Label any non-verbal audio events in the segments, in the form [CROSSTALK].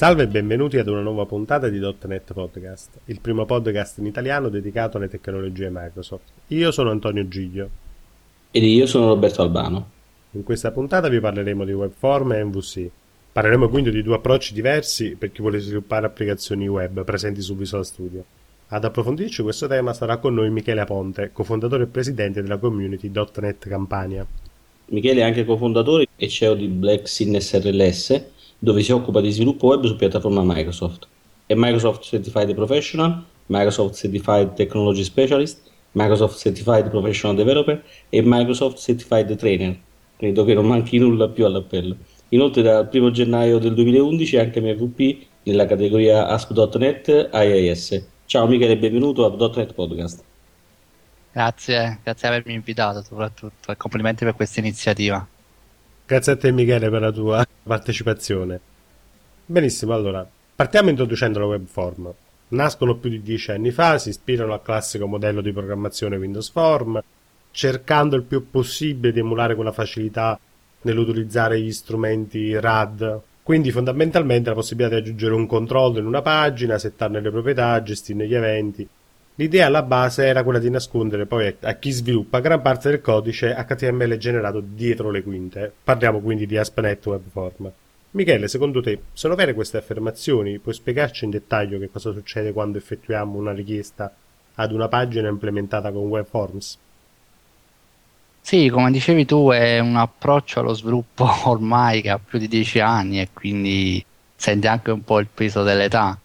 Salve e benvenuti ad una nuova puntata di .NET Podcast, il primo podcast in italiano dedicato alle tecnologie Microsoft. Io sono Antonio Giglio. Ed io sono Roberto Albano. In questa puntata vi parleremo di Webform e MVC. Parleremo quindi di due approcci diversi per chi vuole sviluppare applicazioni web presenti su Visual Studio. Ad approfondirci questo tema sarà con noi Michele Aponte, cofondatore e presidente della community .NET Campania. Michele è anche cofondatore e CEO di Black Sin SRLS, dove si occupa di sviluppo web su piattaforma Microsoft. È Microsoft Certified Professional, Microsoft Certified Technology Specialist, Microsoft Certified Professional Developer e Microsoft Certified Trainer. Credo che non manchi nulla più all'appello. Inoltre dal 1 gennaio del 2011 è anche MVP nella categoria ASP.NET IIS. Ciao Michele, benvenuto a .NET Podcast. Grazie, grazie di avermi invitato soprattutto e complimenti per questa iniziativa. Grazie a te Michele per la tua partecipazione. Benissimo, allora, partiamo introducendo la webform. Nascono più di dieci anni fa, si ispirano al classico modello di programmazione Windows Form, cercando il più possibile di emulare quella facilità nell'utilizzare gli strumenti RAD. Quindi fondamentalmente la possibilità di aggiungere un controllo in una pagina, settarne le proprietà, gestirne gli eventi, L'idea alla base era quella di nascondere poi a chi sviluppa gran parte del codice HTML generato dietro le quinte. Parliamo quindi di ASP.NET Webform. Michele, secondo te sono vere queste affermazioni? Puoi spiegarci in dettaglio che cosa succede quando effettuiamo una richiesta ad una pagina implementata con Webforms? Sì, come dicevi tu, è un approccio allo sviluppo [LAUGHS] ormai che ha più di dieci anni e quindi sente anche un po' il peso dell'età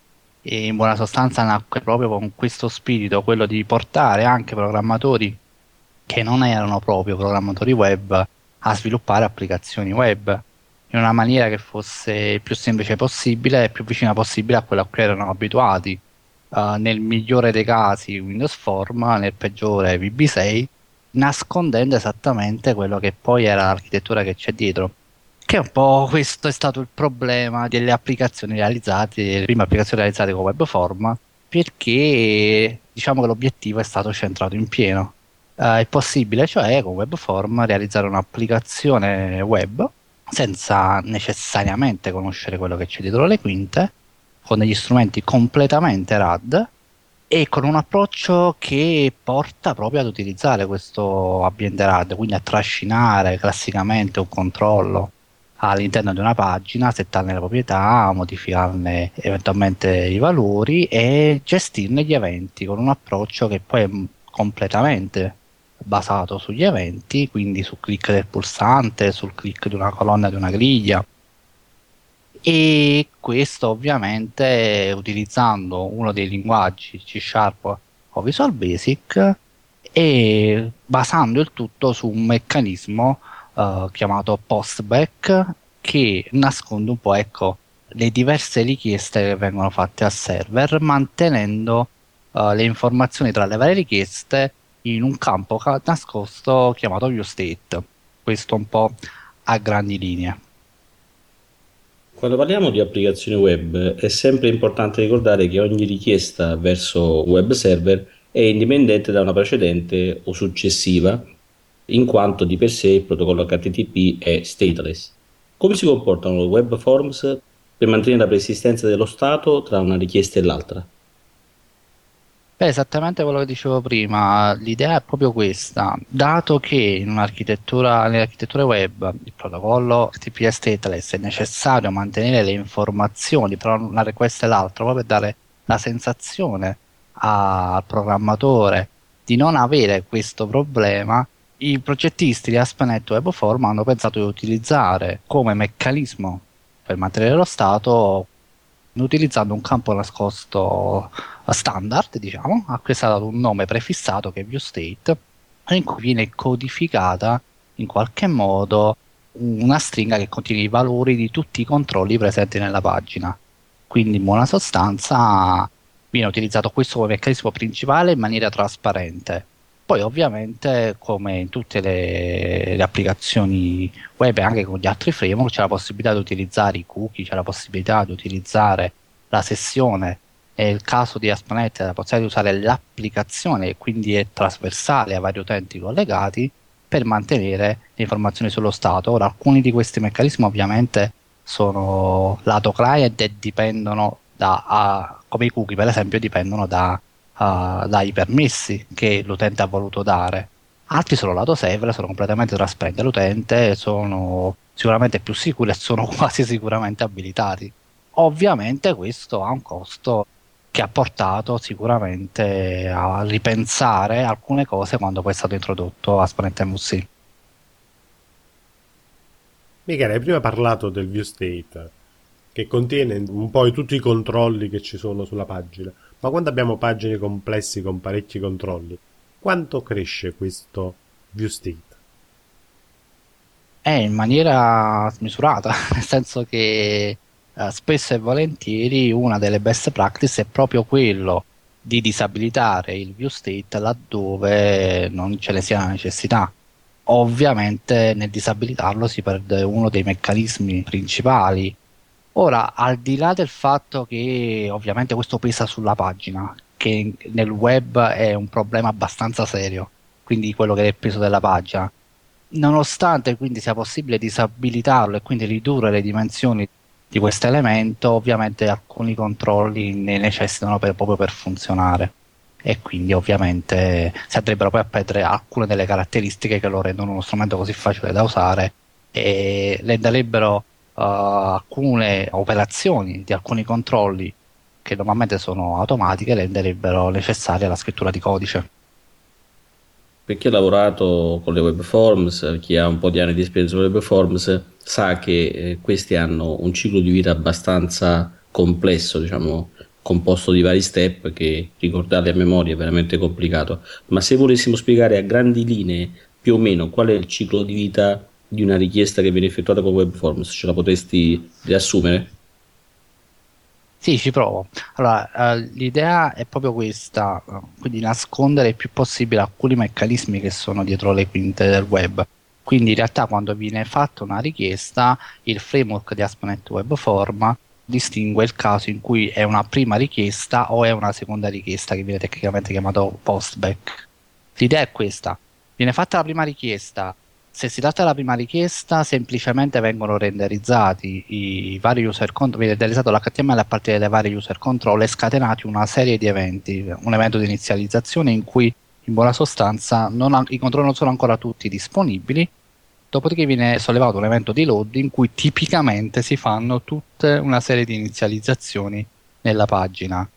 e in buona sostanza nacque proprio con questo spirito, quello di portare anche programmatori che non erano proprio programmatori web a sviluppare applicazioni web in una maniera che fosse più semplice possibile e più vicina possibile a quello a cui erano abituati. Uh, nel migliore dei casi Windows Form, nel peggiore VB6, nascondendo esattamente quello che poi era l'architettura che c'è dietro che un po' questo è stato il problema delle applicazioni realizzate, le prime applicazioni realizzate con Webform, perché diciamo che l'obiettivo è stato centrato in pieno. Uh, è possibile, cioè, con Webform realizzare un'applicazione web senza necessariamente conoscere quello che c'è dietro le quinte, con degli strumenti completamente RAD e con un approccio che porta proprio ad utilizzare questo ambiente RAD, quindi a trascinare classicamente un controllo all'interno di una pagina, settarne le proprietà, modificarne eventualmente i valori e gestirne gli eventi con un approccio che poi è completamente basato sugli eventi, quindi sul click del pulsante, sul click di una colonna di una griglia. E questo ovviamente utilizzando uno dei linguaggi C Sharp o Visual Basic e basando il tutto su un meccanismo uh, chiamato Postback che nasconde un po' ecco, le diverse richieste che vengono fatte al server mantenendo uh, le informazioni tra le varie richieste in un campo ca- nascosto chiamato viewState. Questo un po' a grandi linee. Quando parliamo di applicazioni web è sempre importante ricordare che ogni richiesta verso web server è indipendente da una precedente o successiva in quanto di per sé il protocollo HTTP è stateless. Come si comportano le web forms per mantenere la persistenza dello stato tra una richiesta e l'altra? Beh, esattamente quello che dicevo prima, l'idea è proprio questa, dato che in un'architettura, nell'architettura web il protocollo HTTP stateless è necessario mantenere le informazioni tra una request e l'altra, proprio per dare la sensazione al programmatore di non avere questo problema, i progettisti di ASP.NET Webform hanno pensato di utilizzare come meccanismo per mantenere lo stato utilizzando un campo nascosto standard, diciamo, a cui è stato un nome prefissato che è viewState, in cui viene codificata in qualche modo una stringa che contiene i valori di tutti i controlli presenti nella pagina. Quindi in buona sostanza viene utilizzato questo come meccanismo principale in maniera trasparente poi ovviamente come in tutte le, le, applicazioni web e anche con gli altri framework c'è la possibilità di utilizzare i cookie, c'è la possibilità di utilizzare la sessione è il caso di ASP.NET la possibilità di usare l'applicazione e quindi è trasversale a vari utenti collegati per mantenere le informazioni sullo stato. Ora alcuni di questi meccanismi ovviamente sono lato client e dipendono da, uh, come i cookie per esempio, dipendono da, uh, dai permessi che l'utente ha voluto dare. Altri sono lato server, sono completamente trasparenti all'utente, sono sicuramente più sicuri e sono [LAUGHS] quasi sicuramente abilitati. Ovviamente questo ha un costo che ha portato sicuramente a ripensare alcune cose quando poi è stato introdotto Asponent MVC. Michele, hai prima parlato del view state, che contiene un po' tutti i controlli che ci sono sulla pagina, ma quando abbiamo pagine complesse con parecchi controlli, quanto cresce questo view state? È in maniera smisurata, [LAUGHS] nel senso che eh, spesso e volentieri una delle best practice è proprio quello di disabilitare il view state laddove non ce ne sia la necessità. Ovviamente nel disabilitarlo si perde uno dei meccanismi principali. Ora, al di là del fatto che ovviamente questo pesa sulla pagina, che nel web è un problema abbastanza serio, quindi quello che è il peso della pagina, nonostante quindi sia possibile disabilitarlo e quindi ridurre le dimensioni di questo elemento, ovviamente alcuni controlli ne necessitano per, proprio per funzionare. E quindi ovviamente si andrebbero poi a perdere alcune delle caratteristiche che lo rendono uno strumento così facile da usare e renderebbero uh, alcune operazioni di alcuni controlli che normalmente sono automatiche renderebbero necessaria la scrittura di codice. Per chi ha lavorato con le web forms, chi ha un po' di anni di esperienza con le web forms, sa che eh, questi hanno un ciclo di vita abbastanza complesso, diciamo, composto di vari step che ricordare a memoria è veramente complicato. Ma se volessimo spiegare a grandi linee più o meno qual è il ciclo di vita di una richiesta che viene effettuata con web forms, ce la potresti riassumere? Sì, ci provo. Allora, uh, l'idea è proprio questa, quindi nascondere il più possibile alcuni meccanismi che sono dietro le quinte del web. Quindi in realtà quando viene fatta una richiesta, il framework di ASP.NET Web Form distingue il caso in cui è una prima richiesta o è una seconda richiesta che viene tecnicamente chiamato postback. L'idea è questa, viene fatta la prima richiesta, se si tratta della prima richiesta, semplicemente vengono renderizzati i vari user control, viene renderizzato l'HTML a partire dai vari user control e scatenati una serie di eventi, un evento di inizializzazione in cui in buona sostanza ha, i controlli non sono ancora tutti disponibili, dopodiché viene sollevato un evento di load in cui tipicamente si fanno tutta una serie di inizializzazioni nella pagina.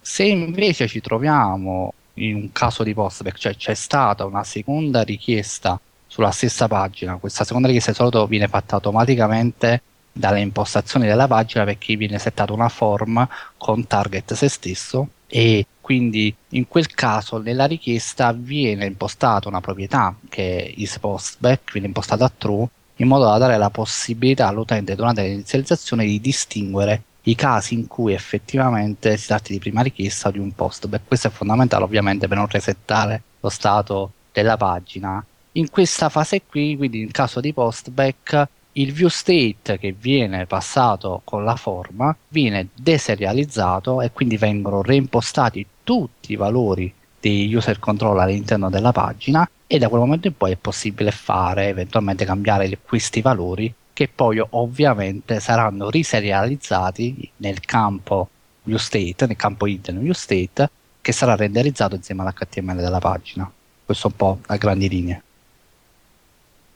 Se invece ci troviamo in un caso di postback, cioè c'è stata una seconda richiesta sulla stessa pagina. Questa seconda richiesta di solito viene fatta automaticamente dalle impostazioni della pagina perché viene settata una form con target se stesso e quindi in quel caso nella richiesta viene impostata una proprietà che è isPostback, viene impostata a true in modo da dare la possibilità all'utente durante l'inizializzazione di distinguere i casi in cui effettivamente si tratti di prima richiesta o di un postback. Questo è fondamentale ovviamente per non resettare lo stato della pagina in questa fase qui, quindi in caso di postback, il view state che viene passato con la forma viene deserializzato e quindi vengono reimpostati tutti i valori dei user control all'interno della pagina e da quel momento in poi è possibile fare eventualmente cambiare questi valori che poi ovviamente saranno riserializzati nel campo view state, nel campo hidden view state che sarà renderizzato insieme all'HTML della pagina. Questo un po' a grandi linee.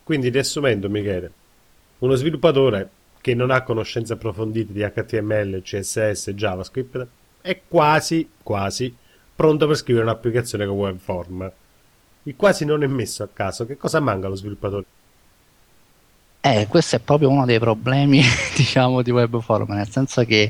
Quindi, riassumendo, Michele, uno sviluppatore che non ha conoscenze approfondite di HTML, CSS, JavaScript è quasi, quasi pronto per scrivere un'applicazione con webform. Il quasi non è messo a caso. Che cosa manca allo sviluppatore? Eh, questo è proprio uno dei problemi, [LAUGHS] diciamo, di webform, nel senso che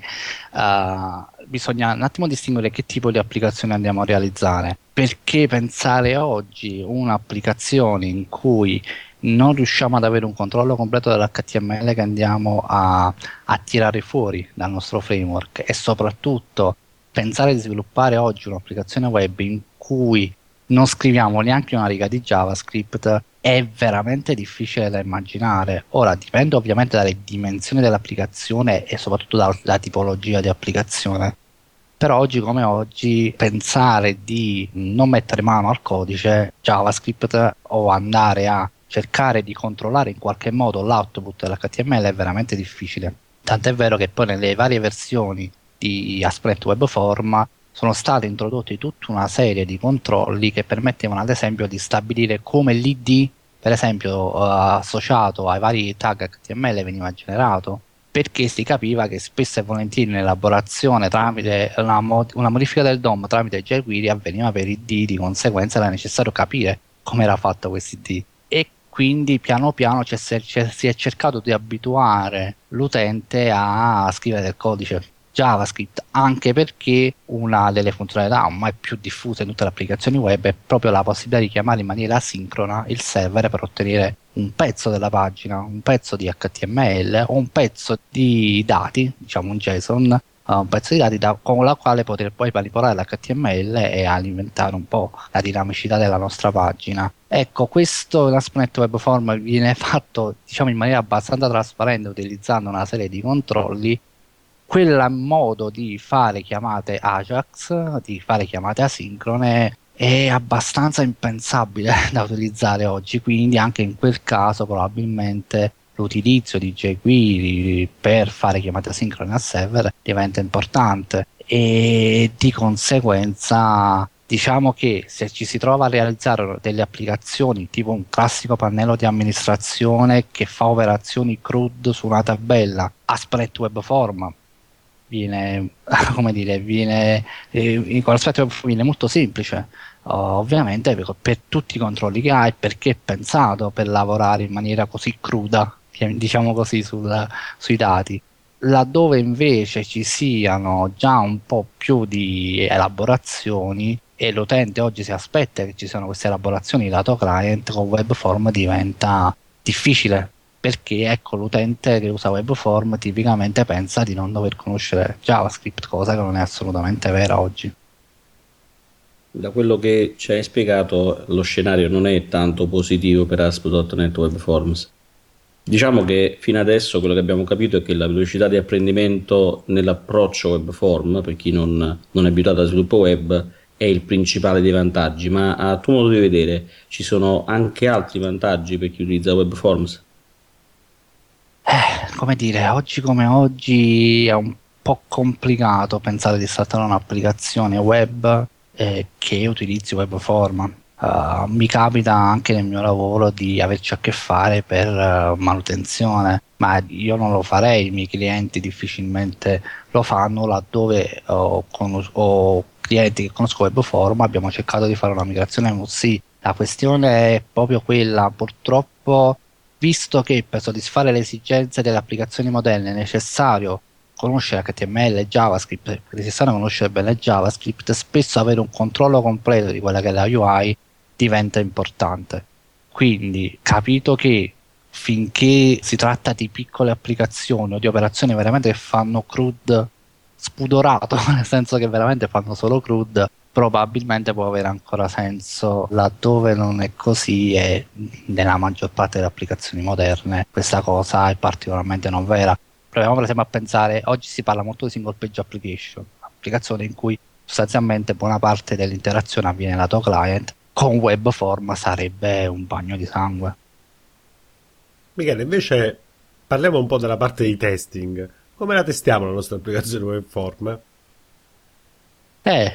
uh, bisogna un attimo distinguere che tipo di applicazione andiamo a realizzare. Perché pensare oggi un'applicazione in cui non riusciamo ad avere un controllo completo dell'HTML che andiamo a, a tirare fuori dal nostro framework e soprattutto pensare di sviluppare oggi un'applicazione web in cui non scriviamo neanche una riga di JavaScript è veramente difficile da immaginare. Ora dipende ovviamente dalle dimensioni dell'applicazione e soprattutto dalla tipologia di applicazione. Però oggi come oggi pensare di non mettere mano al codice JavaScript o andare a cercare di controllare in qualche modo l'output dell'HTML è veramente difficile. Tant'è vero che poi nelle varie versioni di ASP.NET Web Form sono state introdotte tutta una serie di controlli che permettevano ad esempio di stabilire come l'ID, per esempio associato ai vari tag HTML, veniva generato perché si capiva che spesso e volentieri nell'elaborazione tramite una, mod- una modifica del DOM tramite jQuery avveniva per ID, di conseguenza era necessario capire come era fatto questo ID e quindi piano piano si è cercato di abituare l'utente a scrivere del codice JavaScript, anche perché una delle funzionalità ormai più diffuse in tutte le applicazioni web è proprio la possibilità di chiamare in maniera asincrona il server per ottenere un pezzo della pagina, un pezzo di HTML o un pezzo di dati, diciamo un JSON, uh, un pezzo di dati da, con la quale poter poi manipolare l'HTML e alimentare un po' la dinamicità della nostra pagina. Ecco, questo ASP.NET Web Form viene [LAUGHS] fatto diciamo in maniera abbastanza trasparente utilizzando una serie di controlli quel modo di fare chiamate Ajax, di fare chiamate asincrone, è abbastanza impensabile [LAUGHS] da utilizzare oggi, quindi anche in quel caso probabilmente l'utilizzo di jQuery per fare chiamate asincrone al server diventa importante. E di conseguenza diciamo che se ci si trova a realizzare delle applicazioni tipo un classico pannello di amministrazione che fa operazioni CRUD su una tabella a spread web form viene, [LAUGHS] come dire, viene, eh, con l'aspetto viene molto semplice, ovviamente per, per, tutti i controlli che hai, perché è pensato per lavorare in maniera così cruda, diciamo così, sul, sui dati. Laddove invece ci siano già un po' più di elaborazioni e l'utente oggi si aspetta che ci siano queste elaborazioni lato client con webform diventa difficile perché ecco, l'utente che usa webform tipicamente pensa di non dover conoscere JavaScript, cosa che non è assolutamente vera oggi. Da quello che ci hai spiegato, lo scenario non è tanto positivo per ASP.NET Web Forms. Diciamo che fino adesso quello che abbiamo capito è che la velocità di apprendimento nell'approccio web form, per chi non, non è abituato a sviluppo web, è il principale dei vantaggi, ma a tuo modo di vedere ci sono anche altri vantaggi per chi utilizza web forms? Eh, come dire, oggi come oggi è un po' complicato pensare di saltare un'applicazione web eh, che utilizzi webform. Uh, mi capita anche nel mio lavoro di averci a che fare per uh, manutenzione, ma io non lo farei, i miei clienti difficilmente lo fanno laddove ho, conos- ho clienti che conosco webform, abbiamo cercato di fare una migrazione MVC. La questione è proprio quella, purtroppo visto che per soddisfare le esigenze delle applicazioni moderne è necessario conoscere HTML e JavaScript, è necessario conoscere bene JavaScript, spesso avere un controllo completo di quella che è la UI diventa importante. Quindi, capito che finché si tratta di piccole applicazioni o di operazioni veramente che fanno CRUD spudorato, [LAUGHS] nel senso che veramente fanno solo CRUD, probabilmente può avere ancora senso laddove non è così e nella maggior parte delle applicazioni moderne questa cosa è particolarmente non vera. Proviamo per esempio a pensare, oggi si parla molto di single page application, applicazione in cui sostanzialmente buona parte dell'interazione avviene lato client, con web form sarebbe un bagno di sangue. Michele, invece parliamo un po' della parte di testing. Come la testiamo la nostra applicazione web form? Eh,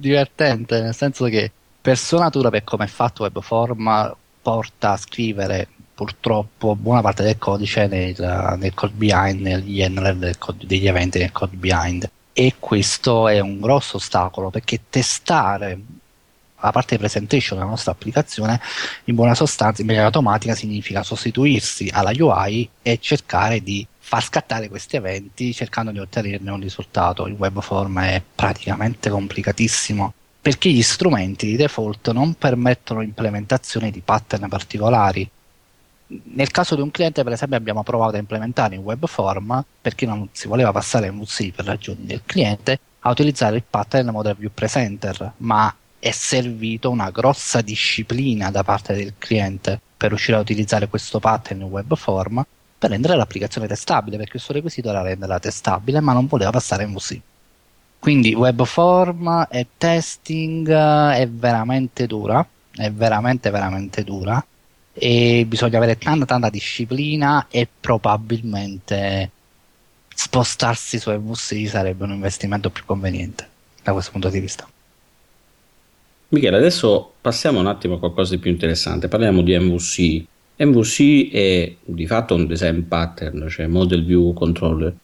divertente, nel senso che per sua natura, per come è fatto Webform, porta a scrivere purtroppo buona parte del codice nel, nel code behind, negli handler degli eventi nel code behind. E questo è un grosso ostacolo perché testare la parte presentation della nostra applicazione in buona sostanza in maniera automatica significa sostituirsi alla UI e cercare di far scattare questi eventi cercando di ottenerne un risultato. Il web form è praticamente complicatissimo perché gli strumenti di default non permettono l'implementazione di pattern particolari. Nel caso di un cliente, per esempio, abbiamo provato a implementare in web form perché non si voleva passare MVC per ragioni del cliente a utilizzare il pattern model view presenter, ma è servito una grossa disciplina da parte del cliente per riuscire a utilizzare questo pattern in web form per rendere l'applicazione testabile, perché il suo requisito era renderla testabile, ma non voleva passare MVC. Quindi webform e testing è veramente dura, è veramente veramente dura. e bisogna avere tanta tanta disciplina e probabilmente spostarsi su MVC sarebbe un investimento più conveniente da questo punto di vista. Michele, adesso passiamo un attimo a qualcosa di più interessante. Parliamo di MVC. MVC è di fatto un design pattern, cioè Model View Controller.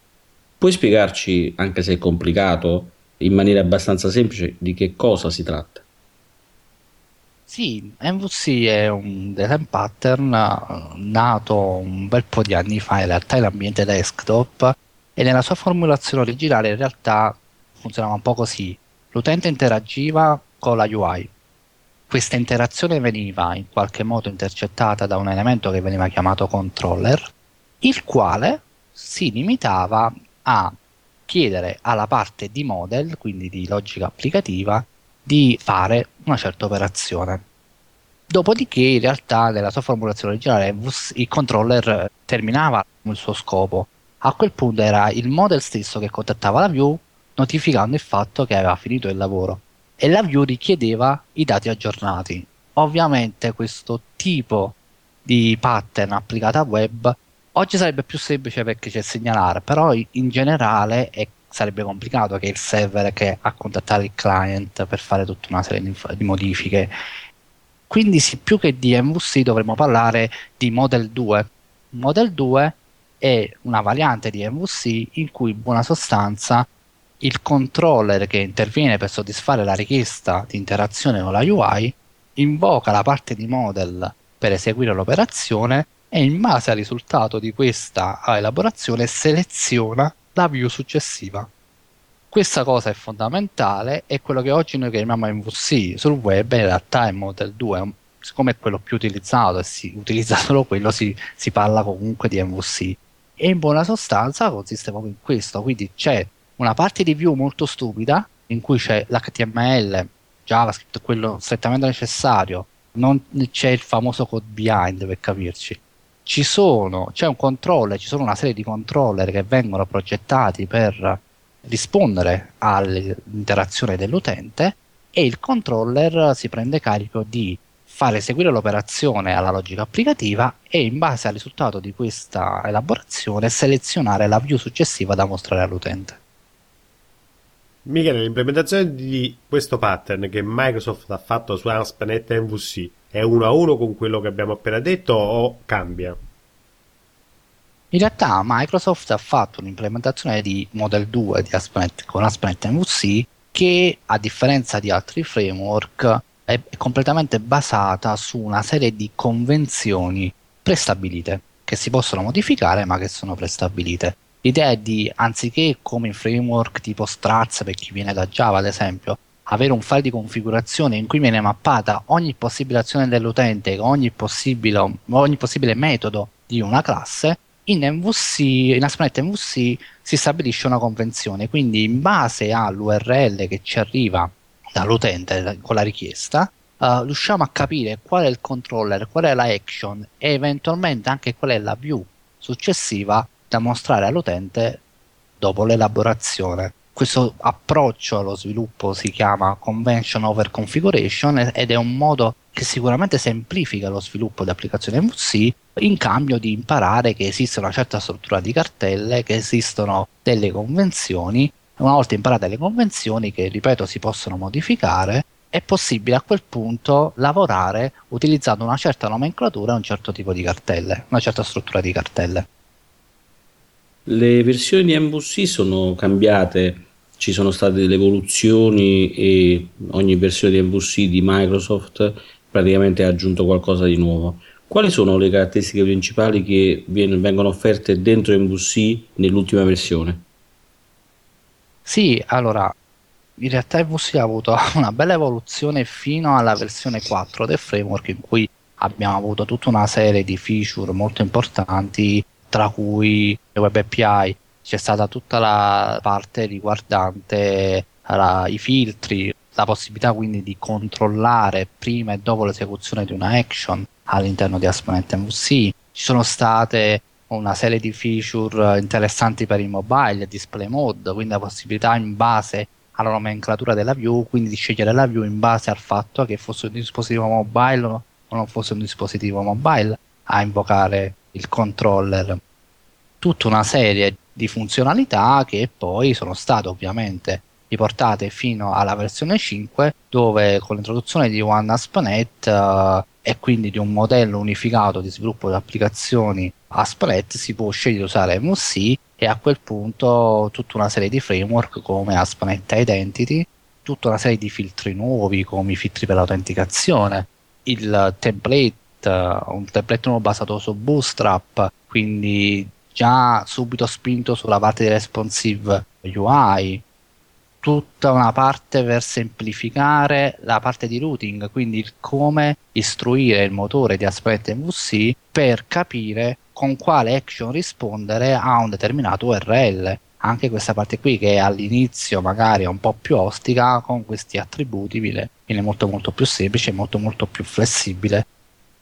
Puoi spiegarci, anche se è complicato, in maniera abbastanza semplice, di che cosa si tratta? Sì, MVC è un design pattern uh, nato un bel po' di anni fa in realtà in ambiente desktop e nella sua formulazione originale in realtà funzionava un po' così. L'utente interagiva con la UI. Questa interazione veniva in qualche modo intercettata da un elemento che veniva chiamato controller, il quale si limitava a chiedere alla parte di model, quindi di logica applicativa, di fare una certa operazione. Dopodiché, in realtà, nella sua formulazione originale, il controller terminava il suo scopo. A quel punto era il model stesso che contattava la view, notificando il fatto che aveva finito il lavoro. E la view richiedeva i dati aggiornati. Ovviamente, questo tipo di pattern applicato a web oggi sarebbe più semplice perché c'è il segnalare, però in generale è sarebbe complicato che il server che a contattare il client per fare tutta una serie di, di modifiche. Quindi sì, più che di MVC dovremmo parlare di Model 2. Model 2 è una variante di MVC in cui in buona sostanza il controller che interviene per soddisfare la richiesta di interazione con la UI invoca la parte di model per eseguire l'operazione e in base al risultato di questa elaborazione seleziona la view successiva. Questa cosa è fondamentale e quello che oggi noi chiamiamo MVC sul web in realtà è Model 2, siccome è quello più utilizzato e si utilizza [LAUGHS] solo quello, si, si parla comunque di MVC. E in buona sostanza consiste proprio in questo, quindi c'è una parte di view molto stupida in cui c'è l'HTML, JavaScript, quello strettamente necessario, non c'è il famoso code behind per capirci ci sono, c'è un controller, ci sono una serie di controller che vengono progettati per rispondere all'interazione dell'utente e il controller si prende carico di fare eseguire l'operazione alla logica applicativa e in base al risultato di questa elaborazione selezionare la view successiva da mostrare all'utente. Michele, l'implementazione di questo pattern che Microsoft ha fatto su ASP.NET MVC è uno a uno con quello che abbiamo appena detto o cambia? In realtà Microsoft ha fatto un'implementazione di Model 2 di ASP.NET con ASP.NET MVC che a differenza di altri framework è completamente basata su una serie di convenzioni prestabilite che si possono modificare ma che sono prestabilite. L'idea è di, anziché come in framework tipo Struts per chi viene da Java ad esempio, avere un file di configurazione in cui viene mappata ogni possibile azione dell'utente, ogni possibile, ogni possibile metodo di una classe, in MVC, in ASP.NET MVC si stabilisce una convenzione, quindi in base all'URL che ci arriva dall'utente con la richiesta, uh, riusciamo a capire qual è il controller, qual è la action e eventualmente anche qual è la view successiva da mostrare all'utente dopo l'elaborazione questo approccio allo sviluppo si chiama Convention Over Configuration ed è un modo che sicuramente semplifica lo sviluppo di applicazioni MVC in cambio di imparare che esiste una certa struttura di cartelle, che esistono delle convenzioni. Una volta imparate le convenzioni, che ripeto si possono modificare, è possibile a quel punto lavorare utilizzando una certa nomenclatura e un certo tipo di cartelle, una certa struttura di cartelle. Le versioni di MVC sono cambiate ci sono state delle evoluzioni e ogni versione di MVC di Microsoft praticamente ha aggiunto qualcosa di nuovo. Quali sono le caratteristiche principali che vengono offerte dentro MVC nell'ultima versione? Sì, allora, in realtà MVC ha avuto [LAUGHS] una bella evoluzione fino alla versione 4 del framework in cui abbiamo avuto tutta una serie di feature molto importanti, tra cui le web API, c'è stata tutta la parte riguardante la, i filtri, la possibilità quindi di controllare prima e dopo l'esecuzione di una action all'interno di ASP.NET MVC. Ci sono state una serie di feature interessanti per il mobile, display mode, quindi la possibilità in base alla nomenclatura della view, quindi di scegliere la view in base al fatto che fosse un dispositivo mobile o non fosse un dispositivo mobile a invocare il controller. Tutta una serie di funzionalità che poi sono state ovviamente riportate fino alla versione 5 dove con l'introduzione di OneASP.NET uh, e quindi di un modello unificato di sviluppo di applicazioni ASP.NET si può scegliere di usare MVC e a quel punto tutta una serie di framework come ASP.NET Identity, tutta una serie di filtri nuovi come i filtri per l'autenticazione, il template, un template nuovo basato su Bootstrap, quindi già subito spinto sulla parte di responsive UI, tutta una parte per semplificare la parte di routing, quindi come istruire il motore di Aspect MVC per capire con quale action rispondere a un determinato URL. Anche questa parte qui che all'inizio magari è un po' più ostica, con questi attributi viene molto molto più semplice e molto molto più flessibile.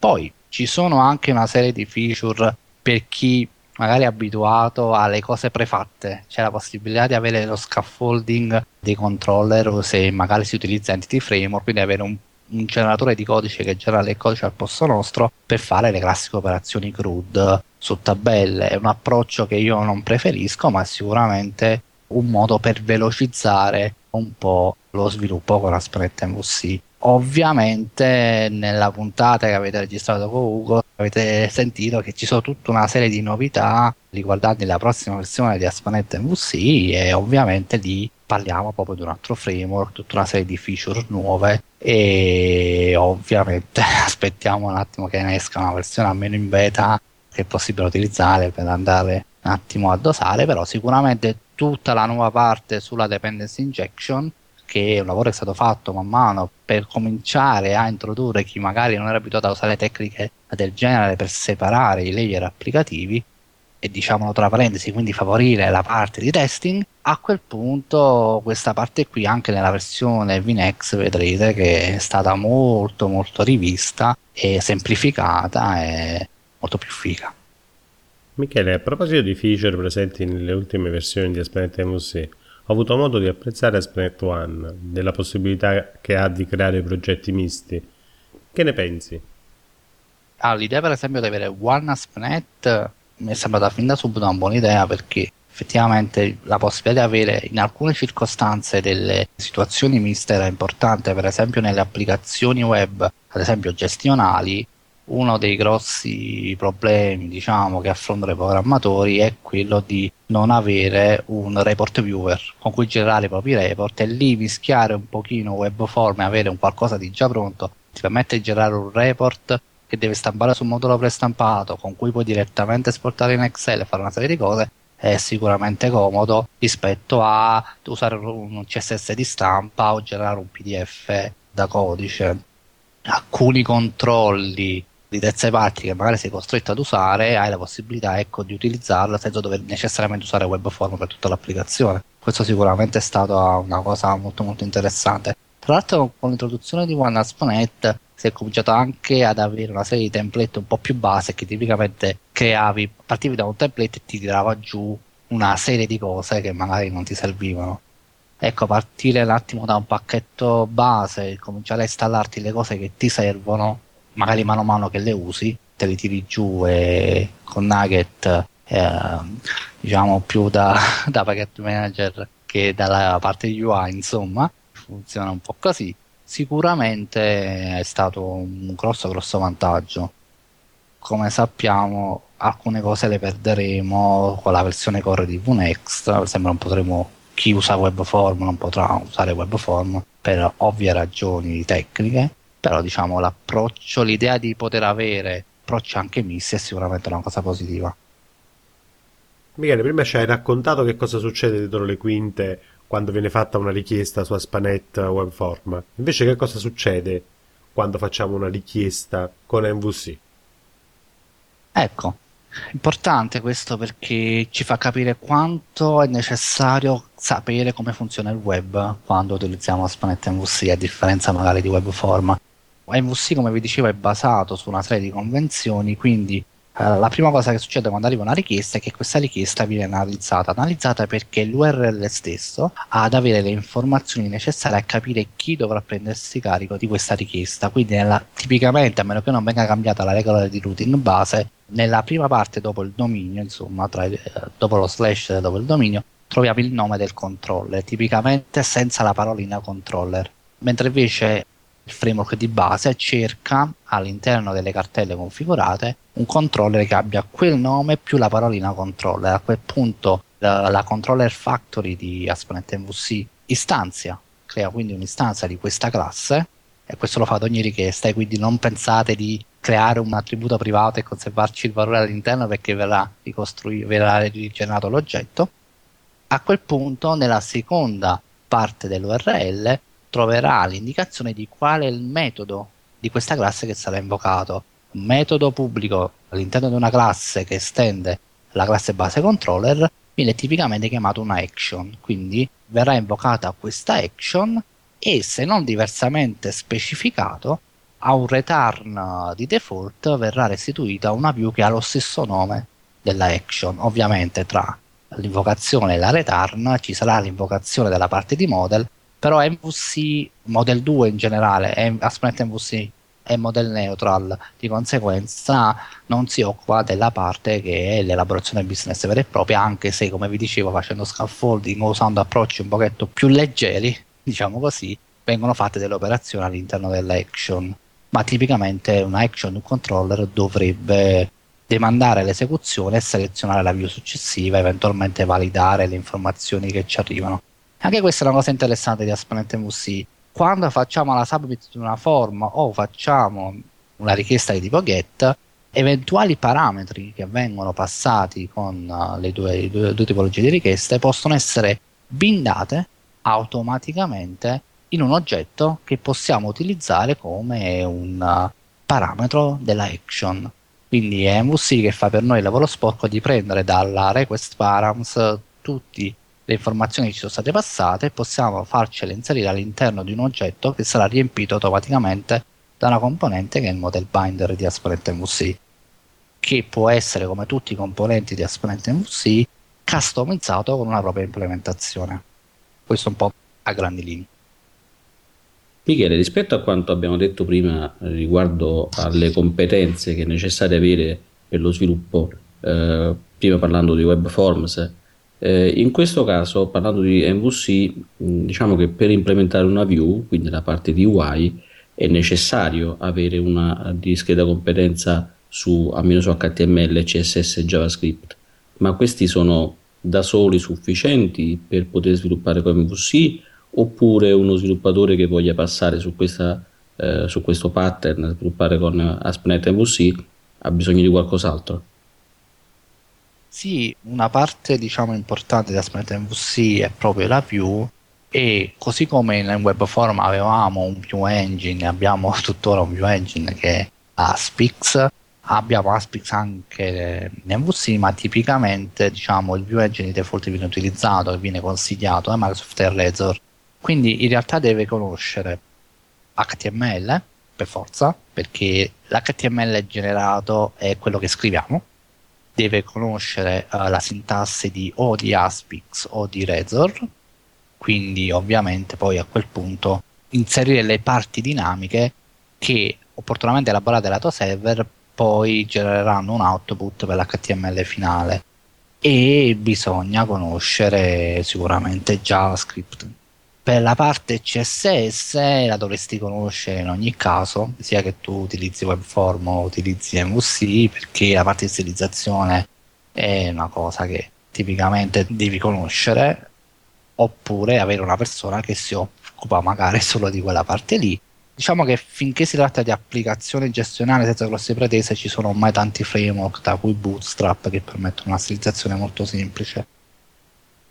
Poi ci sono anche una serie di feature per chi magari abituato alle cose prefatte, c'è la possibilità di avere lo scaffolding dei controller o se magari si utilizza Entity Framework, quindi avere un, un generatore di codice che genera il codice al posto nostro per fare le classiche operazioni CRUD su tabelle. È un approccio che io non preferisco, ma è sicuramente un modo per velocizzare un po' lo sviluppo con Aspret MVC. Ovviamente nella puntata che avete registrato con Ugo avete sentito che ci sono tutta una serie di novità riguardanti la prossima versione di Aspanet MVC e ovviamente lì parliamo proprio di un altro framework, tutta una serie di feature nuove e ovviamente [LAUGHS] aspettiamo un attimo che ne esca una versione almeno in beta che è possibile utilizzare per andare un attimo a dosare, però sicuramente tutta la nuova parte sulla dependency injection che un lavoro è stato fatto man mano per cominciare a introdurre chi magari non era abituato a usare tecniche del genere per separare i layer applicativi e diciamolo tra parentesi, quindi favorire la parte di testing, a quel punto questa parte qui anche nella versione VNex vedrete che è stata molto molto rivista e semplificata e molto più figa. Michele, a proposito di feature presenti nelle ultime versioni di Aspenet MVC, ho avuto modo di apprezzare Aspenet One, della possibilità che ha di creare progetti misti. Che ne pensi? Ah, l'idea per esempio di avere One Aspenet mi è sembrata fin da subito una buona idea perché effettivamente la possibilità di avere in alcune circostanze delle situazioni miste era importante, per esempio nelle applicazioni web, ad esempio gestionali, uno dei grossi problemi diciamo, che affrontano i programmatori è quello di non avere un report viewer con cui generare i propri report e lì mischiare un pochino webform e avere un qualcosa di già pronto ti permette di generare un report che deve stampare su un modulo prestampato con cui puoi direttamente esportare in Excel e fare una serie di cose è sicuramente comodo rispetto a usare un CSS di stampa o generare un PDF da codice. Alcuni controlli di terze parti che magari sei costretto ad usare, hai la possibilità ecco, di utilizzarla senza dover necessariamente usare webform per tutta l'applicazione. Questo sicuramente è stata una cosa molto molto interessante. Tra l'altro con l'introduzione di OneAsp.NET si è cominciato anche ad avere una serie di template un po' più base che tipicamente creavi, partivi da un template e ti tirava giù una serie di cose che magari non ti servivano. Ecco, partire un attimo da un pacchetto base, cominciare a installarti le cose che ti servono magari mano a mano che le usi te li tiri giù e con Nugget eh, diciamo più da, [LAUGHS] da package manager che dalla parte UI insomma funziona un po' così. Sicuramente è stato un grosso grosso vantaggio. Come sappiamo alcune cose le perderemo con la versione core di VNext per esempio non potremo chi usa webform non potrà usare webform per ovvie ragioni tecniche però diciamo l'approccio, l'idea di poter avere approcci anche misti è sicuramente una cosa positiva. Michele, prima ci hai raccontato che cosa succede dietro le quinte quando viene fatta una richiesta su Aspanet Webform. Invece che cosa succede quando facciamo una richiesta con MVC? Ecco, importante questo perché ci fa capire quanto è necessario sapere come funziona il web quando utilizziamo Aspanet MVC, a differenza magari di Webform. MVC, come vi dicevo, è basato su una serie di convenzioni, quindi Uh, la prima cosa che succede quando arriva una richiesta è che questa richiesta viene analizzata, analizzata perché l'URL stesso ha ad avere le informazioni necessarie a capire chi dovrà prendersi carico di questa richiesta. Quindi, nella, tipicamente, a meno che non venga cambiata la regola di routing base, nella prima parte dopo il dominio, insomma, tra, eh, dopo lo slash dopo il dominio, troviamo il nome del controller, tipicamente senza la parolina controller. Mentre invece il framework di base cerca all'interno delle cartelle configurate un controller che abbia quel nome più la parolina controller. A quel punto la, la controller factory di Asponent MVC istanzia, crea quindi un'istanza di questa classe e questo lo fa ad ogni richiesta e quindi non pensate di creare un attributo privato e conservarci il valore all'interno perché verrà ricostruito, verrà rigenerato l'oggetto. A quel punto nella seconda parte dell'URL troverà l'indicazione di qual è il metodo di questa classe che sarà invocato. Un metodo pubblico all'interno di una classe che estende la classe base controller viene tipicamente chiamato una action, quindi verrà invocata questa action e se non diversamente specificato a un return di default verrà restituita una view che ha lo stesso nome della action. Ovviamente tra l'invocazione e la return ci sarà l'invocazione della parte di model però MVC Model 2 in generale, Asprent MVC è model neutral, di conseguenza non si occupa della parte che è l'elaborazione business vera e propria, anche se come vi dicevo facendo scaffolding o usando approcci un pochetto più leggeri, [LAUGHS] diciamo così, vengono fatte delle operazioni all'interno dell'action. Ma tipicamente un action controller dovrebbe demandare l'esecuzione e selezionare la view successiva, eventualmente validare le informazioni che ci arrivano. Anche questa è una cosa interessante di Asponente MVC. Quando facciamo la submit di una form o facciamo una richiesta di tipo get, eventuali parametri che vengono passati con uh, le due, due, due tipologie di richieste possono essere bindate automaticamente in un oggetto che possiamo utilizzare come un uh, parametro della action. Quindi è MVC che fa per noi il lavoro sporco di prendere dalla request params tutti le informazioni che ci sono state passate possiamo farcele inserire all'interno di un oggetto che sarà riempito automaticamente da una componente che è il model binder di Asponente MVC che può essere come tutti i componenti di Asponente MVC customizzato con una propria implementazione. Questo un po' a grandi linee. Michele, rispetto a quanto abbiamo detto prima riguardo alle competenze che è necessario avere per lo sviluppo, eh, prima parlando di web forms eh, in questo caso, parlando di MVC, diciamo che per implementare una view, quindi la parte di UI, è necessario avere una discreta competenza su almeno su HTML, CSS e JavaScript, ma questi sono da soli sufficienti per poter sviluppare con MVC oppure uno sviluppatore che voglia passare su, questa, eh, su questo pattern, sviluppare con ASP.NET MVC ha bisogno di qualcos'altro? Sì, una parte diciamo importante di Aspect MVC è proprio la view e così come in web form avevamo un view engine, abbiamo [LAUGHS] tuttora un view engine che è Aspix, abbiamo Aspix anche in MVC, ma tipicamente diciamo il view engine di default viene utilizzato e viene consigliato da Microsoft e. Quindi in realtà deve conoscere HTML per forza, perché l'HTML generato è quello che scriviamo deve conoscere uh, la sintassi di o di Aspix o di Razor, quindi ovviamente poi a quel punto inserire le parti dinamiche che opportunamente elaborate lato server poi genereranno un output per l'HTML finale. E bisogna conoscere sicuramente JavaScript per la parte CSS la dovresti conoscere in ogni caso, sia che tu utilizzi Webform o utilizzi MVC, perché la parte di stilizzazione è una cosa che tipicamente devi conoscere, oppure avere una persona che si occupa magari solo di quella parte lì. Diciamo che finché si tratta di applicazioni gestionali senza grosse pretese ci sono ormai tanti framework, da cui Bootstrap, che permettono una stilizzazione molto semplice.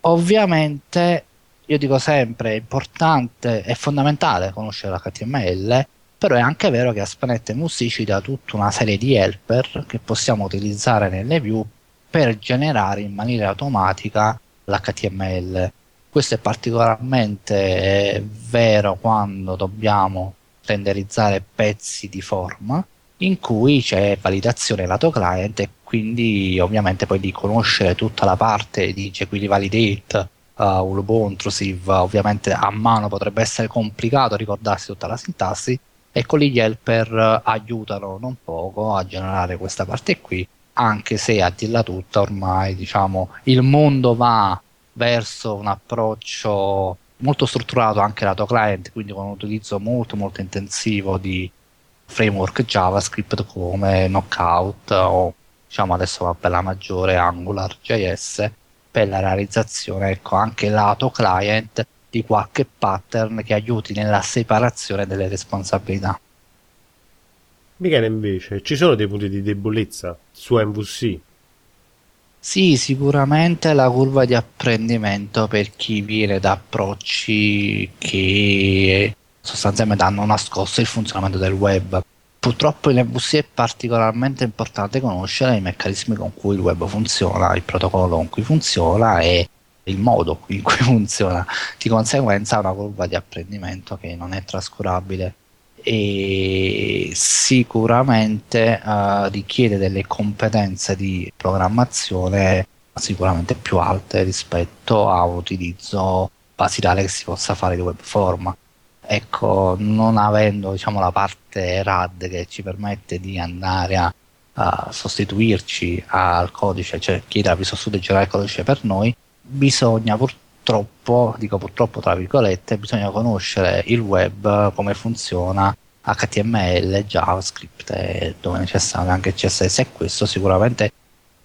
Ovviamente io dico sempre, è importante, è fondamentale conoscere l'HTML, però è anche vero che Aspanet MUSI ci tutta una serie di helper che possiamo utilizzare nelle view per generare in maniera automatica l'HTML. Questo è particolarmente vero quando dobbiamo renderizzare pezzi di forma in cui c'è validazione lato client e quindi ovviamente poi di conoscere tutta la parte di jQuery Validate, uh, Ulubuntu, Intrusive, ovviamente a mano potrebbe essere complicato ricordarsi tutta la sintassi, Ecco lì gli helper aiutano non poco a generare questa parte qui, anche se a dirla tutta ormai diciamo il mondo va verso un approccio molto strutturato anche lato client, quindi con un utilizzo molto molto intensivo di framework JavaScript come Knockout o diciamo adesso va per la maggiore AngularJS per la realizzazione ecco anche lato client di qualche pattern che aiuti nella separazione delle responsabilità. Michele invece, ci sono dei punti di debolezza su MVC? Sì, sicuramente la curva di apprendimento per chi viene da approcci che sostanzialmente hanno nascosto il funzionamento del web. Purtroppo in MVC è particolarmente importante conoscere i meccanismi con cui il web funziona, il protocollo con cui funziona e il modo in cui [LAUGHS] funziona, di conseguenza ha una curva di apprendimento che non è trascurabile e sicuramente uh, richiede delle competenze di programmazione sicuramente più alte rispetto a un utilizzo basilare che si possa fare di webform. Ecco, non avendo diciamo, la parte RAD che ci permette di andare a, a sostituirci al codice, cioè chiedere a di generare il codice per noi, bisogna purtroppo, dico purtroppo tra virgolette, bisogna conoscere il web, come funziona, HTML, JavaScript e dove necessario anche CSS e questo sicuramente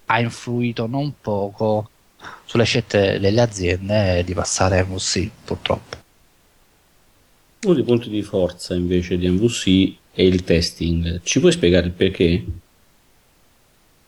ha influito non poco sulle scelte delle aziende di passare a MVC purtroppo. Uno dei punti di forza invece di MVC è il testing. Ci puoi spiegare il perché?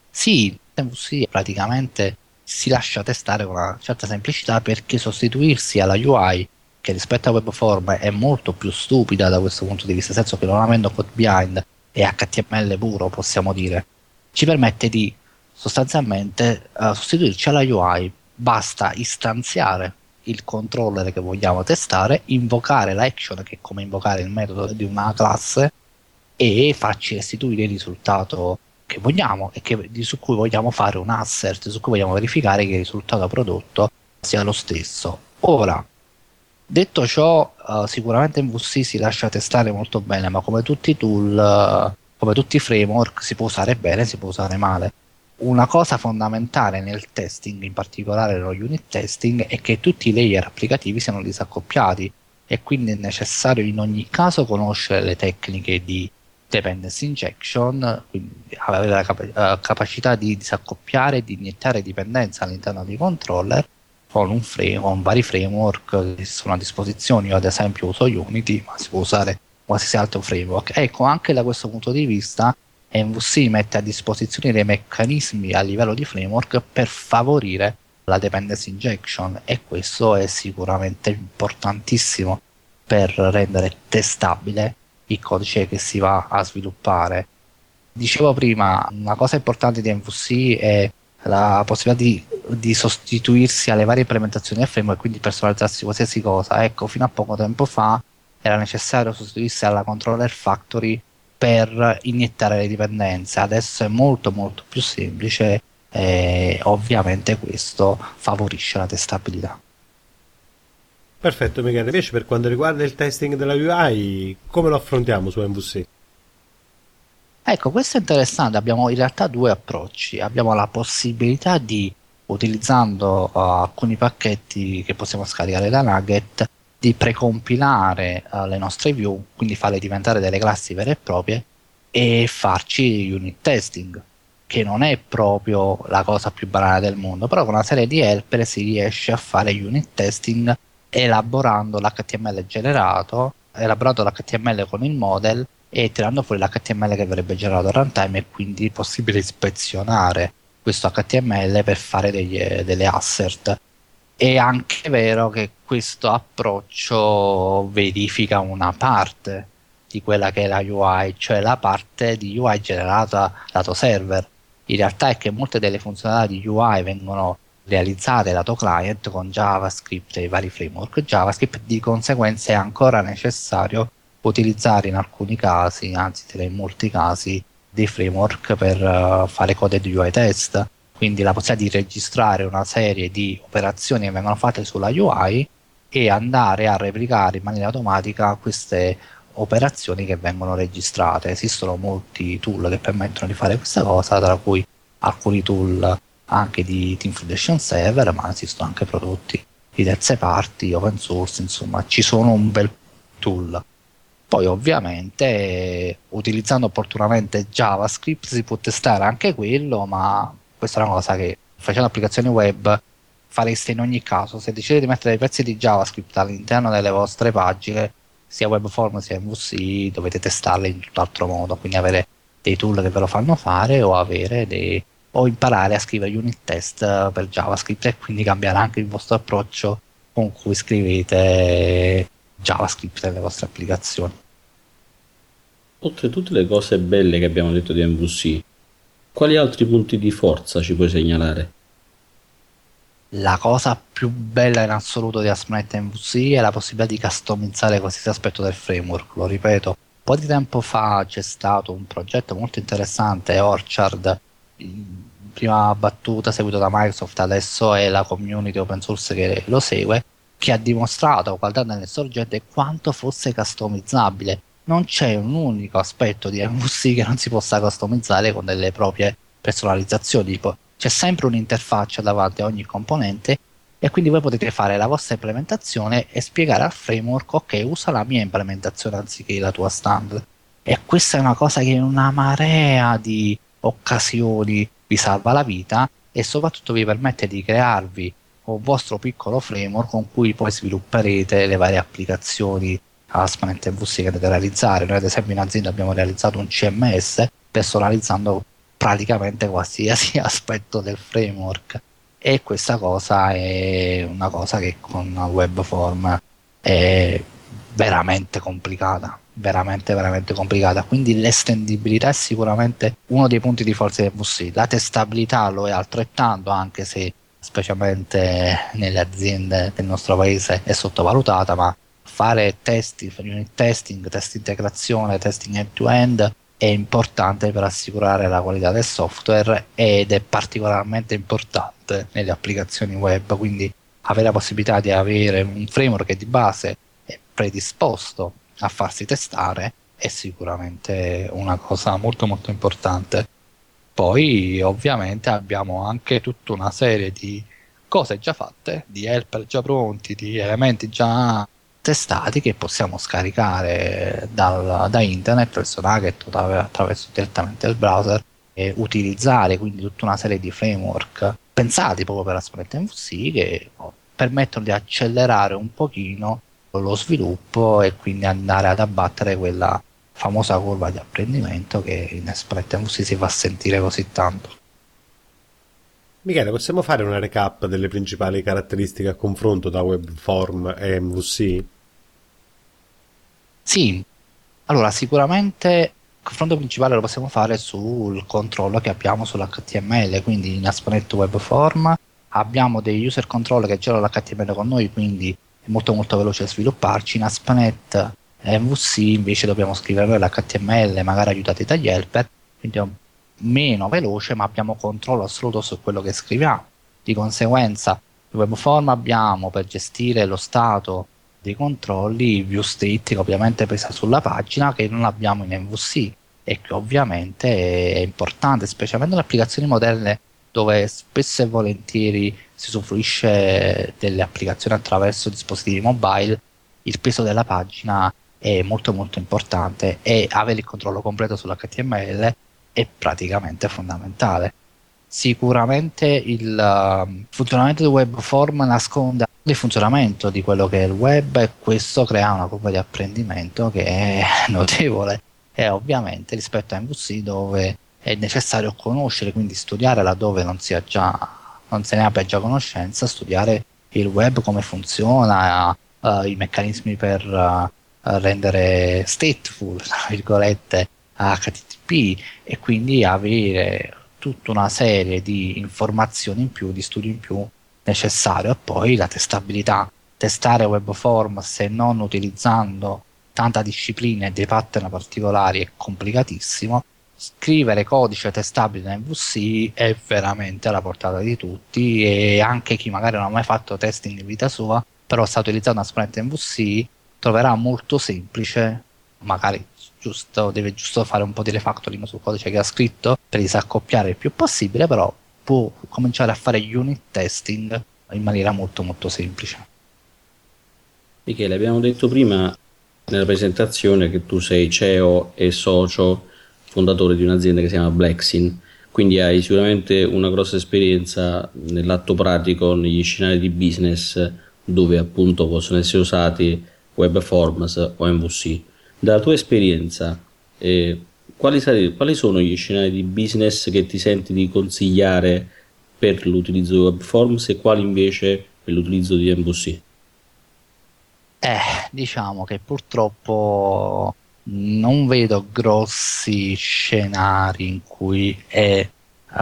Sì, MVC praticamente si lascia testare con una certa semplicità perché sostituirsi alla UI che rispetto a webform è molto più stupida da questo punto di vista, nel senso che non avendo code behind e HTML puro possiamo dire, ci permette di sostanzialmente uh, sostituirci alla UI, basta istanziare il controller che vogliamo testare, invocare l'action che è come invocare il metodo di una classe e farci restituire il risultato che vogliamo e che, su cui vogliamo fare un assert, su cui vogliamo verificare che il risultato prodotto sia lo stesso. Ora, detto ciò, uh, sicuramente MVC si lascia testare molto bene, ma come tutti i tool, uh, come tutti i framework, si può usare bene, si può usare male. Una cosa fondamentale nel testing, in particolare nello unit testing, è che tutti i layer applicativi siano disaccoppiati e quindi è necessario in ogni caso conoscere le tecniche di dependency injection, quindi avere la cap- uh, capacità di disaccoppiare e di iniettare dipendenza all'interno dei controller con, frame, con vari framework che sono a disposizione. Io ad esempio uso Unity, ma si può usare qualsiasi altro framework. Ecco, anche da questo punto di vista MVC mette a disposizione dei meccanismi a livello di framework per favorire la dependency injection e questo è sicuramente importantissimo per rendere testabile il codice che si va a sviluppare. Dicevo prima, una cosa importante di MVC è la possibilità di, di sostituirsi alle varie implementazioni del framework e quindi personalizzarsi qualsiasi cosa. Ecco, fino a poco tempo fa era necessario sostituirsi alla controller factory per iniettare le dipendenze. Adesso è molto molto più semplice e ovviamente questo favorisce la testabilità. Perfetto Michele, invece per quanto riguarda il testing della UI, come lo affrontiamo su MVC? Ecco, questo è interessante, abbiamo in realtà due approcci, abbiamo la possibilità di, utilizzando uh, alcuni pacchetti che possiamo scaricare da Nugget, di precompilare uh, le nostre view, quindi farle diventare delle classi vere e proprie e farci unit testing, che non è proprio la cosa più banale del mondo, però con una serie di helper si riesce a fare unit testing elaborando l'HTML generato, elaborando l'HTML con il model e tirando fuori l'HTML che verrebbe generato a runtime e quindi è possibile ispezionare questo HTML per fare degli, delle assert. È anche vero che questo approccio verifica una parte di quella che è la UI, cioè la parte di UI generata lato server. In realtà è che molte delle funzionalità di UI vengono realizzate lato client con JavaScript e i vari framework JavaScript, di conseguenza è ancora necessario utilizzare in alcuni casi, anzi in molti casi, dei framework per uh, fare coded UI test, quindi la possibilità di registrare una serie di operazioni che vengono fatte sulla UI e andare a replicare in maniera automatica queste operazioni che vengono registrate. Esistono molti tool che permettono di fare questa cosa, tra cui alcuni tool anche di Team Foundation Server, ma esistono anche prodotti di terze parti, open source, insomma, ci sono un bel tool. Poi ovviamente utilizzando opportunamente JavaScript si può testare anche quello, ma questa è una cosa che facendo applicazioni web fareste in ogni caso. Se decidete di mettere dei pezzi di JavaScript all'interno delle vostre pagine, sia webform sia MVC, dovete testarle in tutt'altro modo, quindi avere dei tool che ve lo fanno fare o avere dei, o imparare a scrivere unit test per JavaScript e quindi cambiare anche il vostro approccio con cui scrivete JavaScript nelle vostre applicazioni. Oltre tutte le cose belle che abbiamo detto di MVC, quali altri punti di forza ci puoi segnalare? La cosa più bella in assoluto di ASP.NET MVC è la possibilità di customizzare qualsiasi aspetto del framework, lo ripeto. Un po' di tempo fa c'è stato un progetto molto interessante, Orchard, prima battuta seguito da Microsoft, adesso è la community open source che lo segue, che ha dimostrato, guardando nel sorgente, quanto fosse customizzabile. Non c'è un unico aspetto di [LAUGHS] MVC che non si possa customizzare con delle proprie personalizzazioni. C'è sempre un'interfaccia davanti a ogni componente e quindi voi potete fare la vostra implementazione e spiegare al framework ok usa la mia implementazione anziché la tua standard e questa è una cosa che in una marea di occasioni vi salva la vita e soprattutto vi permette di crearvi un vostro piccolo framework con cui poi svilupperete le varie applicazioni ASP.NET MVC che dovete realizzare. Noi ad esempio in azienda abbiamo realizzato un CMS personalizzando praticamente qualsiasi [LAUGHS] aspetto del framework. E questa cosa è una cosa che con Webform è veramente complicata veramente veramente complicata. Quindi l'estendibilità è sicuramente uno dei punti di forza del MVC la testabilità lo è altrettanto anche se specialmente nelle aziende del nostro paese è sottovalutata ma fare testi, unit testing, test integrazione, testing end to end è importante per assicurare la qualità del software ed è particolarmente importante nelle applicazioni web quindi avere la possibilità di avere un framework che di base è predisposto a farsi testare è sicuramente una cosa molto molto importante. Poi ovviamente abbiamo anche tutta una serie di cose già fatte, di helper già pronti, di elementi già testati che possiamo scaricare dal, da internet verso Nugget attraverso direttamente il browser e utilizzare quindi tutta una serie di framework pensati proprio per Aspect MVC che permettono di accelerare un pochino lo sviluppo e quindi andare ad abbattere quella famosa curva di apprendimento che in Exploit MVC si fa sentire così tanto. Michele, possiamo fare una recap delle principali caratteristiche a confronto tra Webform e MVC? Sì, allora sicuramente il confronto principale lo possiamo fare sul controllo che abbiamo sull'HTML, quindi in ASP.NET Webform abbiamo dei user control che girano l'HTML con noi, quindi è molto molto veloce svilupparci. In ASP.NET MVC invece dobbiamo scrivere l'HTML, magari aiutati dagli helper, quindi è meno veloce, ma abbiamo controllo assoluto su quello che scriviamo. Di conseguenza, il webform abbiamo per gestire lo stato dei controlli view state ovviamente pesa sulla pagina che non abbiamo in MVC e che ovviamente è importante, specialmente in applicazioni moderne dove spesso e volentieri si usufruisce delle applicazioni attraverso dispositivi mobile, il peso della pagina è molto molto importante e avere il controllo completo sull'HTML è praticamente fondamentale. Sicuramente il uh, funzionamento del web form nasconde il funzionamento di quello che è il web e questo crea una curva di apprendimento che è [LAUGHS] notevole e ovviamente rispetto a MVC dove è necessario conoscere, quindi studiare laddove non già non se ne abbia già conoscenza, studiare il web, come funziona, uh, i meccanismi per uh, rendere stateful, tra virgolette, HTTP e quindi avere tutta una serie di informazioni in più, di studi in più necessario e poi la testabilità. Testare web form se non utilizzando tanta disciplina e dei pattern particolari è complicatissimo scrivere codice testabile in MVC è veramente alla portata di tutti e anche chi magari non ha mai fatto testing in vita sua, però sta utilizzando una esponente MVC, troverà molto semplice, magari giusto, deve giusto fare un po' di refactoring sul codice che ha scritto per disaccoppiare il più possibile, però può cominciare a fare unit testing in maniera molto molto semplice. Michele, abbiamo detto prima nella presentazione che tu sei CEO e socio fondatore di un'azienda che si chiama Blacksin, quindi hai sicuramente una grossa esperienza nell'atto pratico negli scenari di business dove appunto possono essere usati web forms o MVC. Dalla tua esperienza, eh, quali, sare- quali sono gli scenari di business che ti senti di consigliare per l'utilizzo di web forms e quali invece per l'utilizzo di MVC? Eh, diciamo che purtroppo non vedo grossi scenari in cui è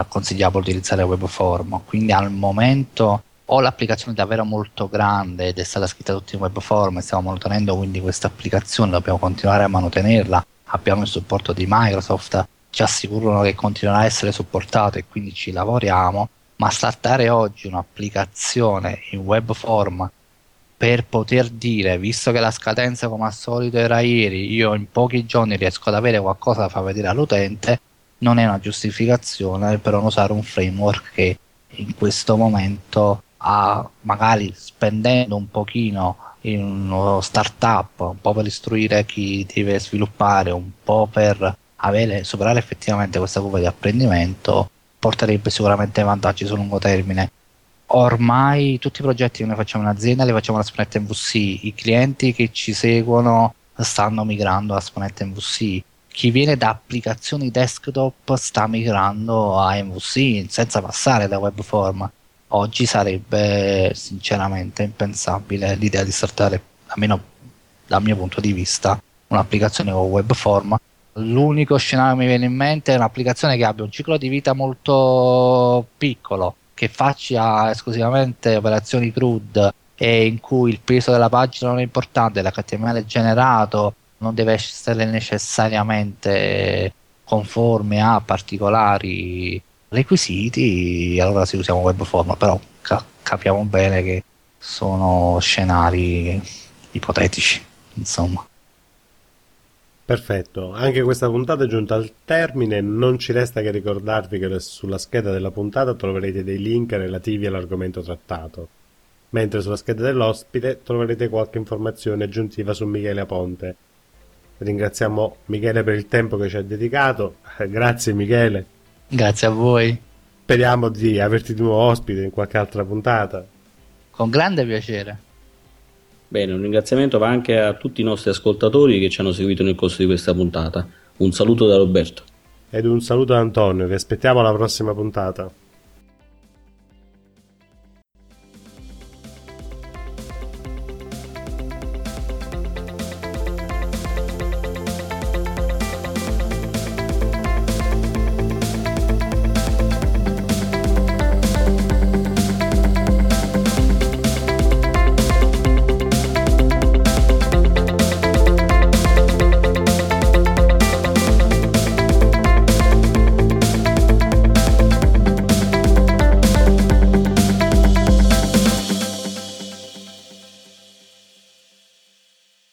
consigliabile utilizzare webform, quindi al momento ho l'applicazione davvero molto grande ed è stata scritta tutta in webform e stiamo mantenendo quindi questa applicazione, dobbiamo continuare a mantenerla, abbiamo il supporto di Microsoft, ci assicurano che continuerà a essere supportato e quindi ci lavoriamo, ma startare oggi un'applicazione in webform per poter dire, visto che la scadenza come al solito era ieri, io in pochi giorni riesco ad avere qualcosa da far vedere all'utente, non è una giustificazione per non usare un framework che in questo momento ha magari spendendo un pochino in uno startup, un po' per istruire chi deve sviluppare, un po' per avere, superare effettivamente questa curva di apprendimento, porterebbe sicuramente vantaggi sul lungo termine. Ormai tutti i progetti che noi facciamo in azienda li facciamo da Sponette MVC, i clienti che ci seguono stanno migrando a Sponette MVC, chi viene da applicazioni desktop sta migrando a MVC senza passare da webform. Oggi sarebbe sinceramente impensabile l'idea di startare, almeno dal mio punto di vista, un'applicazione con webform. L'unico scenario che mi viene in mente è un'applicazione che abbia un ciclo di vita molto piccolo, che faccia esclusivamente operazioni CRUD e in cui il peso della pagina non è importante, l'HTML generato non deve essere necessariamente conforme a particolari requisiti, allora si usiamo web form, però ca- capiamo bene che sono scenari ipotetici, insomma. Perfetto, anche questa puntata è giunta al termine, non ci resta che ricordarvi che sulla scheda della puntata troverete dei link relativi all'argomento trattato, mentre sulla scheda dell'ospite troverete qualche informazione aggiuntiva su Michele Aponte. Ringraziamo Michele per il tempo che ci ha dedicato, [LAUGHS] grazie Michele. Grazie a voi. Speriamo di averti di nuovo ospite in qualche altra puntata. Con grande piacere. Bene, un ringraziamento va anche a tutti i nostri ascoltatori che ci hanno seguito nel corso di questa puntata. Un saluto da Roberto. Ed un saluto da Antonio, vi aspettiamo alla prossima puntata.